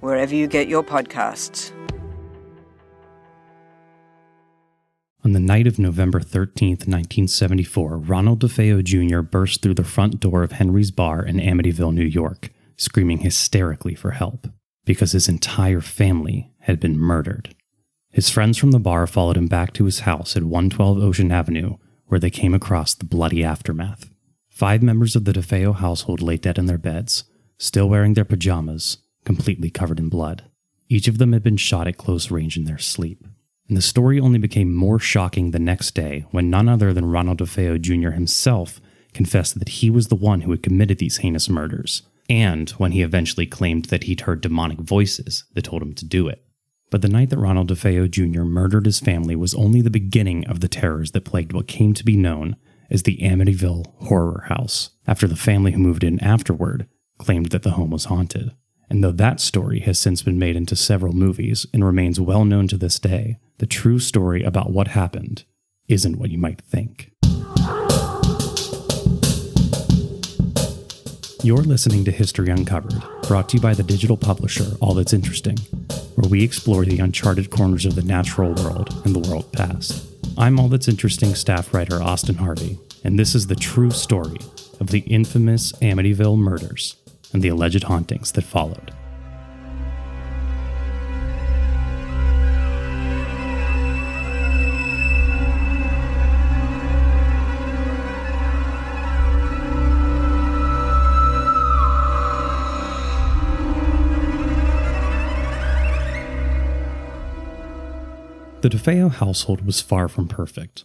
wherever you get your podcasts. On the night of November 13th, 1974, Ronald DeFeo Jr. burst through the front door of Henry's Bar in Amityville, New York, screaming hysterically for help because his entire family had been murdered. His friends from the bar followed him back to his house at 112 Ocean Avenue, where they came across the bloody aftermath. Five members of the DeFeo household lay dead in their beds, still wearing their pajamas, completely covered in blood. Each of them had been shot at close range in their sleep. And the story only became more shocking the next day when none other than Ronald DeFeo Jr. himself confessed that he was the one who had committed these heinous murders, and when he eventually claimed that he'd heard demonic voices that told him to do it. But the night that Ronald DeFeo Jr. murdered his family was only the beginning of the terrors that plagued what came to be known as the Amityville Horror House, after the family who moved in afterward claimed that the home was haunted. And though that story has since been made into several movies and remains well known to this day, the true story about what happened isn't what you might think. You're listening to History Uncovered, brought to you by the digital publisher All That's Interesting, where we explore the uncharted corners of the natural world and the world past. I'm All That's Interesting staff writer Austin Harvey, and this is the true story of the infamous Amityville murders and the alleged hauntings that followed. The DeFeo household was far from perfect.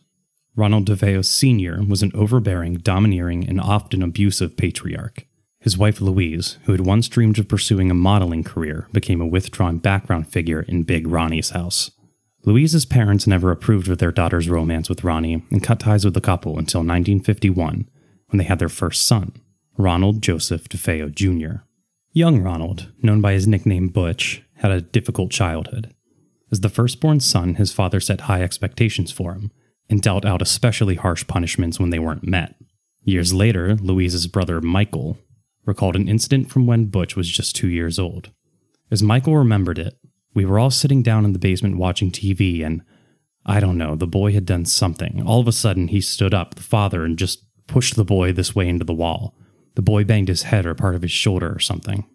Ronald DeFeo Sr. was an overbearing, domineering, and often abusive patriarch. His wife Louise, who had once dreamed of pursuing a modeling career, became a withdrawn background figure in Big Ronnie's house. Louise's parents never approved of their daughter's romance with Ronnie and cut ties with the couple until 1951, when they had their first son, Ronald Joseph DeFeo Jr. Young Ronald, known by his nickname Butch, had a difficult childhood. As the firstborn son, his father set high expectations for him and dealt out especially harsh punishments when they weren't met. Years later, Louise's brother Michael recalled an incident from when Butch was just two years old. As Michael remembered it, we were all sitting down in the basement watching TV, and I don't know, the boy had done something. All of a sudden, he stood up, the father, and just pushed the boy this way into the wall. The boy banged his head or part of his shoulder or something.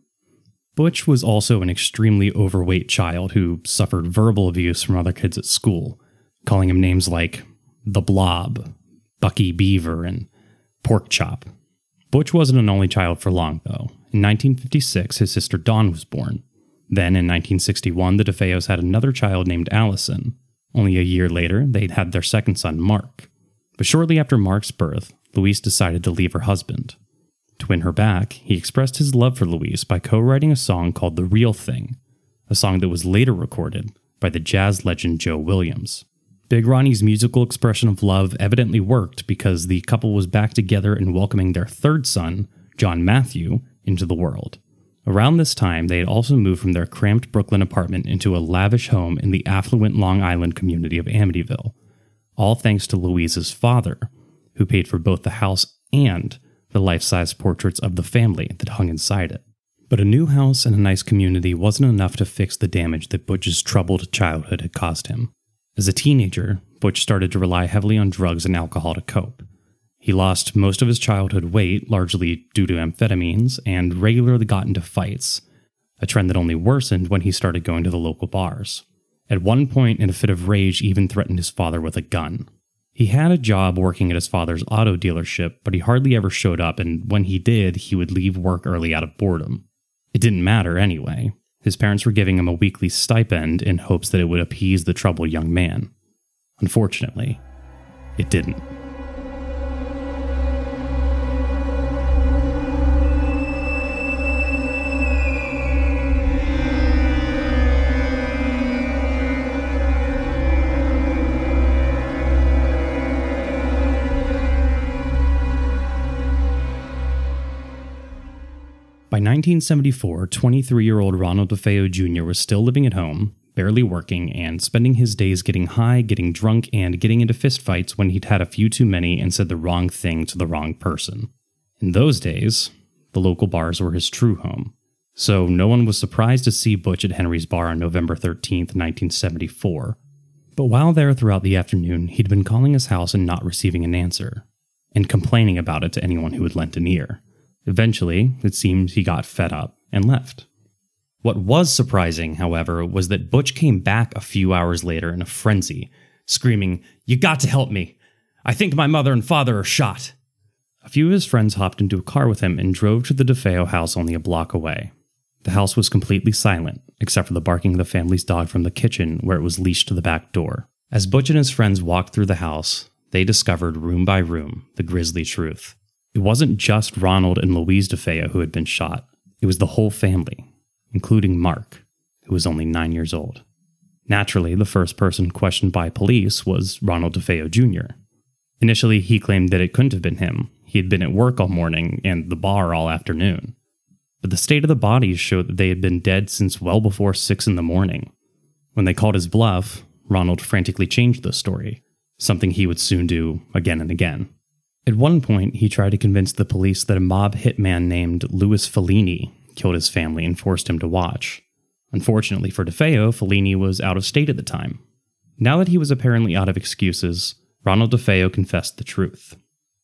Butch was also an extremely overweight child who suffered verbal abuse from other kids at school, calling him names like the Blob, Bucky Beaver, and Pork Chop. Butch wasn't an only child for long, though. In 1956, his sister Dawn was born. Then, in 1961, the DeFeos had another child named Allison. Only a year later, they'd had their second son, Mark. But shortly after Mark's birth, Louise decided to leave her husband. To win her back, he expressed his love for Louise by co writing a song called The Real Thing, a song that was later recorded by the jazz legend Joe Williams. Big Ronnie's musical expression of love evidently worked because the couple was back together and welcoming their third son, John Matthew, into the world. Around this time, they had also moved from their cramped Brooklyn apartment into a lavish home in the affluent Long Island community of Amityville, all thanks to Louise's father, who paid for both the house and the life size portraits of the family that hung inside it. But a new house and a nice community wasn't enough to fix the damage that Butch's troubled childhood had caused him. As a teenager, Butch started to rely heavily on drugs and alcohol to cope. He lost most of his childhood weight, largely due to amphetamines, and regularly got into fights, a trend that only worsened when he started going to the local bars. At one point, in a fit of rage, even threatened his father with a gun. He had a job working at his father's auto dealership, but he hardly ever showed up, and when he did, he would leave work early out of boredom. It didn't matter anyway. His parents were giving him a weekly stipend in hopes that it would appease the troubled young man. Unfortunately, it didn't. 1974, 23 year old Ronald DeFeo Jr. was still living at home, barely working, and spending his days getting high, getting drunk, and getting into fistfights when he'd had a few too many and said the wrong thing to the wrong person. In those days, the local bars were his true home, so no one was surprised to see Butch at Henry's bar on November 13, 1974. But while there throughout the afternoon, he'd been calling his house and not receiving an answer, and complaining about it to anyone who would lend an ear. Eventually, it seems he got fed up and left. What was surprising, however, was that Butch came back a few hours later in a frenzy, screaming, You got to help me! I think my mother and father are shot! A few of his friends hopped into a car with him and drove to the DeFeo house only a block away. The house was completely silent, except for the barking of the family's dog from the kitchen where it was leashed to the back door. As Butch and his friends walked through the house, they discovered room by room the grisly truth. It wasn't just Ronald and Louise DeFeo who had been shot, it was the whole family, including Mark, who was only nine years old. Naturally, the first person questioned by police was Ronald DeFeo Jr. Initially, he claimed that it couldn't have been him. He had been at work all morning and the bar all afternoon. But the state of the bodies showed that they had been dead since well before six in the morning. When they called his bluff, Ronald frantically changed the story, something he would soon do again and again. At one point, he tried to convince the police that a mob hitman named Louis Falini killed his family and forced him to watch. Unfortunately for DeFeo, Fellini was out of state at the time. Now that he was apparently out of excuses, Ronald DeFeo confessed the truth.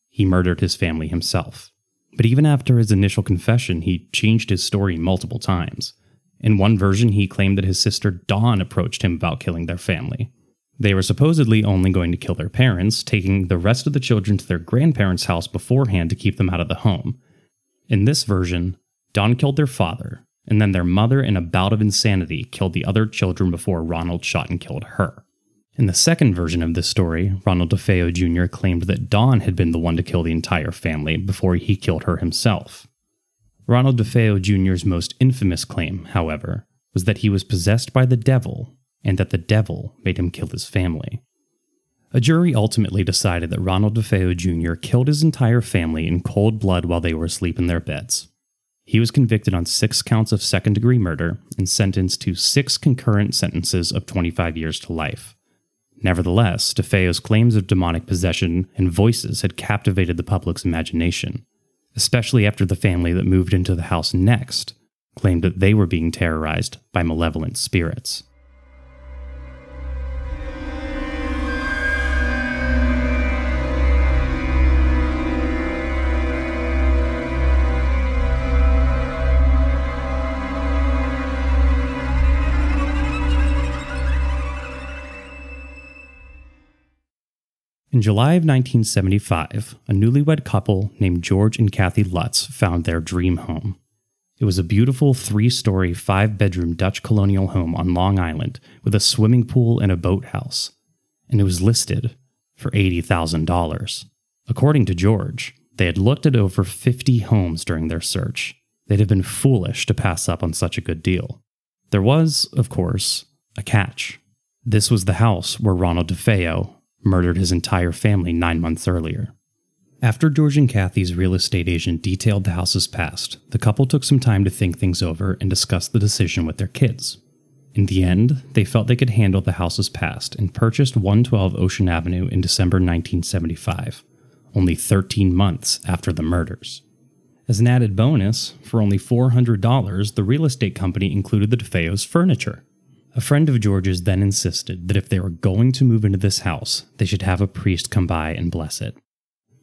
He murdered his family himself. But even after his initial confession, he changed his story multiple times. In one version, he claimed that his sister Dawn approached him about killing their family. They were supposedly only going to kill their parents, taking the rest of the children to their grandparents' house beforehand to keep them out of the home. In this version, Dawn killed their father, and then their mother, in a bout of insanity, killed the other children before Ronald shot and killed her. In the second version of this story, Ronald DeFeo Jr. claimed that Dawn had been the one to kill the entire family before he killed her himself. Ronald DeFeo Jr.'s most infamous claim, however, was that he was possessed by the devil and that the devil made him kill his family. A jury ultimately decided that Ronald DeFeo Jr. killed his entire family in cold blood while they were asleep in their beds. He was convicted on six counts of second degree murder and sentenced to six concurrent sentences of 25 years to life. Nevertheless, DeFeo's claims of demonic possession and voices had captivated the public's imagination, especially after the family that moved into the house next claimed that they were being terrorized by malevolent spirits. In July of 1975, a newlywed couple named George and Kathy Lutz found their dream home. It was a beautiful three story, five bedroom Dutch colonial home on Long Island with a swimming pool and a boathouse, and it was listed for $80,000. According to George, they had looked at over 50 homes during their search. They'd have been foolish to pass up on such a good deal. There was, of course, a catch. This was the house where Ronald DeFeo murdered his entire family nine months earlier. After George and Kathy's real estate agent detailed the house's past, the couple took some time to think things over and discuss the decision with their kids. In the end, they felt they could handle the house's past and purchased 112 Ocean Avenue in December 1975, only 13 months after the murders. As an added bonus, for only $400, the real estate company included the DeFeo's furniture. A friend of George's then insisted that if they were going to move into this house, they should have a priest come by and bless it.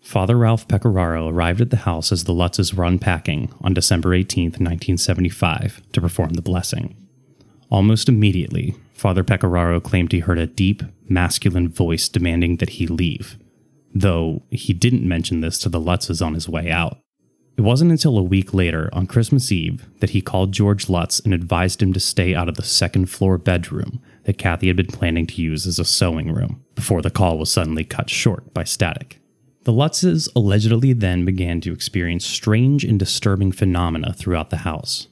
Father Ralph Pecoraro arrived at the house as the Lutzes were unpacking on December 18, 1975, to perform the blessing. Almost immediately, Father Pecoraro claimed he heard a deep, masculine voice demanding that he leave, though he didn't mention this to the Lutzes on his way out. It wasn't until a week later, on Christmas Eve, that he called George Lutz and advised him to stay out of the second floor bedroom that Kathy had been planning to use as a sewing room, before the call was suddenly cut short by static. The Lutzes allegedly then began to experience strange and disturbing phenomena throughout the house.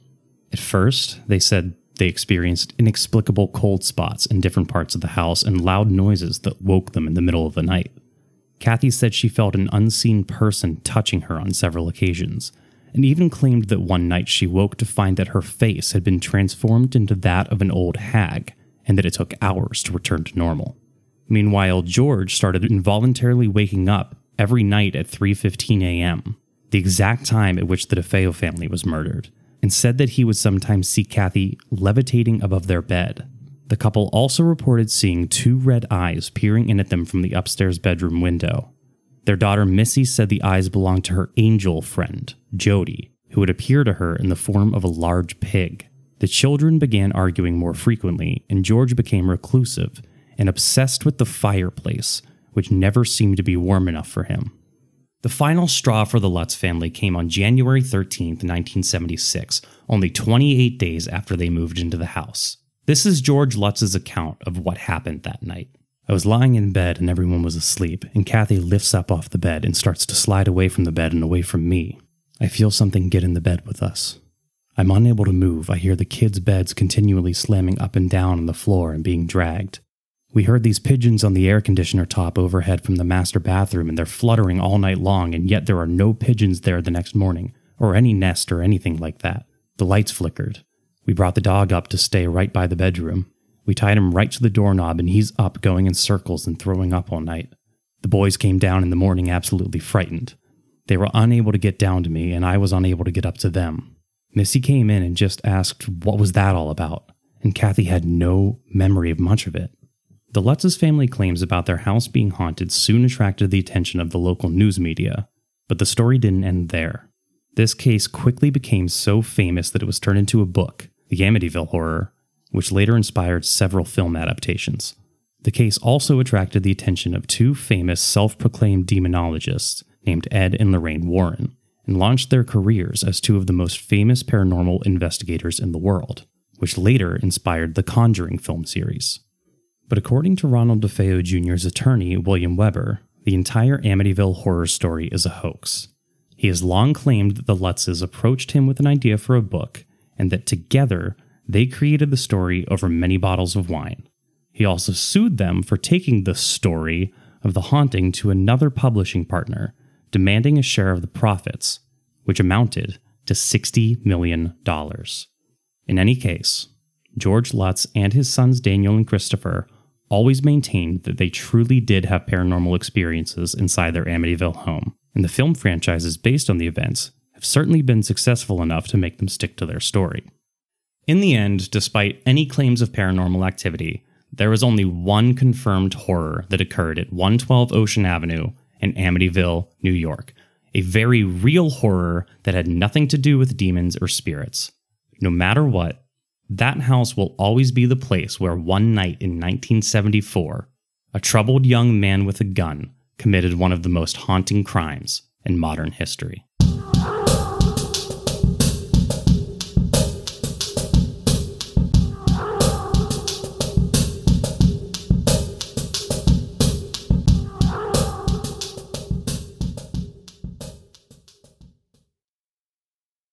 At first, they said they experienced inexplicable cold spots in different parts of the house and loud noises that woke them in the middle of the night. Kathy said she felt an unseen person touching her on several occasions, and even claimed that one night she woke to find that her face had been transformed into that of an old hag and that it took hours to return to normal. Meanwhile, George started involuntarily waking up every night at 3:15 a.m., the exact time at which the DeFeo family was murdered, and said that he would sometimes see Kathy levitating above their bed. The couple also reported seeing two red eyes peering in at them from the upstairs bedroom window. Their daughter Missy said the eyes belonged to her angel friend, Jody, who would appear to her in the form of a large pig. The children began arguing more frequently, and George became reclusive and obsessed with the fireplace, which never seemed to be warm enough for him. The final straw for the Lutz family came on January 13, 1976, only 28 days after they moved into the house. This is George Lutz's account of what happened that night. I was lying in bed and everyone was asleep, and Kathy lifts up off the bed and starts to slide away from the bed and away from me. I feel something get in the bed with us. I'm unable to move. I hear the kids' beds continually slamming up and down on the floor and being dragged. We heard these pigeons on the air conditioner top overhead from the master bathroom, and they're fluttering all night long, and yet there are no pigeons there the next morning, or any nest or anything like that. The lights flickered. We brought the dog up to stay right by the bedroom. We tied him right to the doorknob, and he's up going in circles and throwing up all night. The boys came down in the morning absolutely frightened. They were unable to get down to me, and I was unable to get up to them. Missy came in and just asked what was that all about, and Kathy had no memory of much of it. The Lutz's family claims about their house being haunted soon attracted the attention of the local news media, but the story didn't end there. This case quickly became so famous that it was turned into a book, The Amityville Horror, which later inspired several film adaptations. The case also attracted the attention of two famous self proclaimed demonologists named Ed and Lorraine Warren, and launched their careers as two of the most famous paranormal investigators in the world, which later inspired the Conjuring film series. But according to Ronald DeFeo Jr.'s attorney, William Weber, the entire Amityville horror story is a hoax. He has long claimed that the Lutzes approached him with an idea for a book, and that together they created the story over many bottles of wine. He also sued them for taking the story of the haunting to another publishing partner, demanding a share of the profits, which amounted to $60 million. In any case, George Lutz and his sons Daniel and Christopher always maintained that they truly did have paranormal experiences inside their Amityville home, and the film franchise is based on the events have certainly been successful enough to make them stick to their story. In the end, despite any claims of paranormal activity, there was only one confirmed horror that occurred at 112 Ocean Avenue in Amityville, New York, a very real horror that had nothing to do with demons or spirits. No matter what, that house will always be the place where one night in 1974, a troubled young man with a gun committed one of the most haunting crimes in modern history.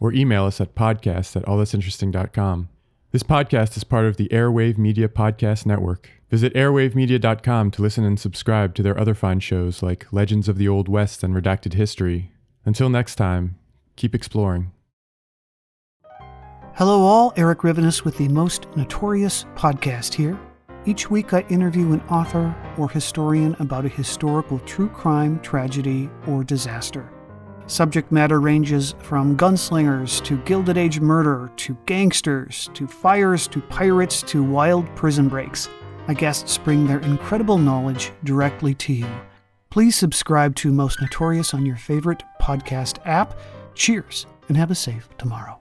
or email us at podcast at allthat'sinteresting.com. This podcast is part of the Airwave Media Podcast Network. Visit airwavemedia.com to listen and subscribe to their other fine shows like Legends of the Old West and Redacted History. Until next time, keep exploring. Hello, all. Erik Rivenes with the Most Notorious podcast here. Each week, I interview an author or historian about a historical true crime, tragedy, or disaster. Subject matter ranges from gunslingers to Gilded Age murder to gangsters to fires to pirates to wild prison breaks. My guests bring their incredible knowledge directly to you. Please subscribe to Most Notorious on your favorite podcast app. Cheers and have a safe tomorrow.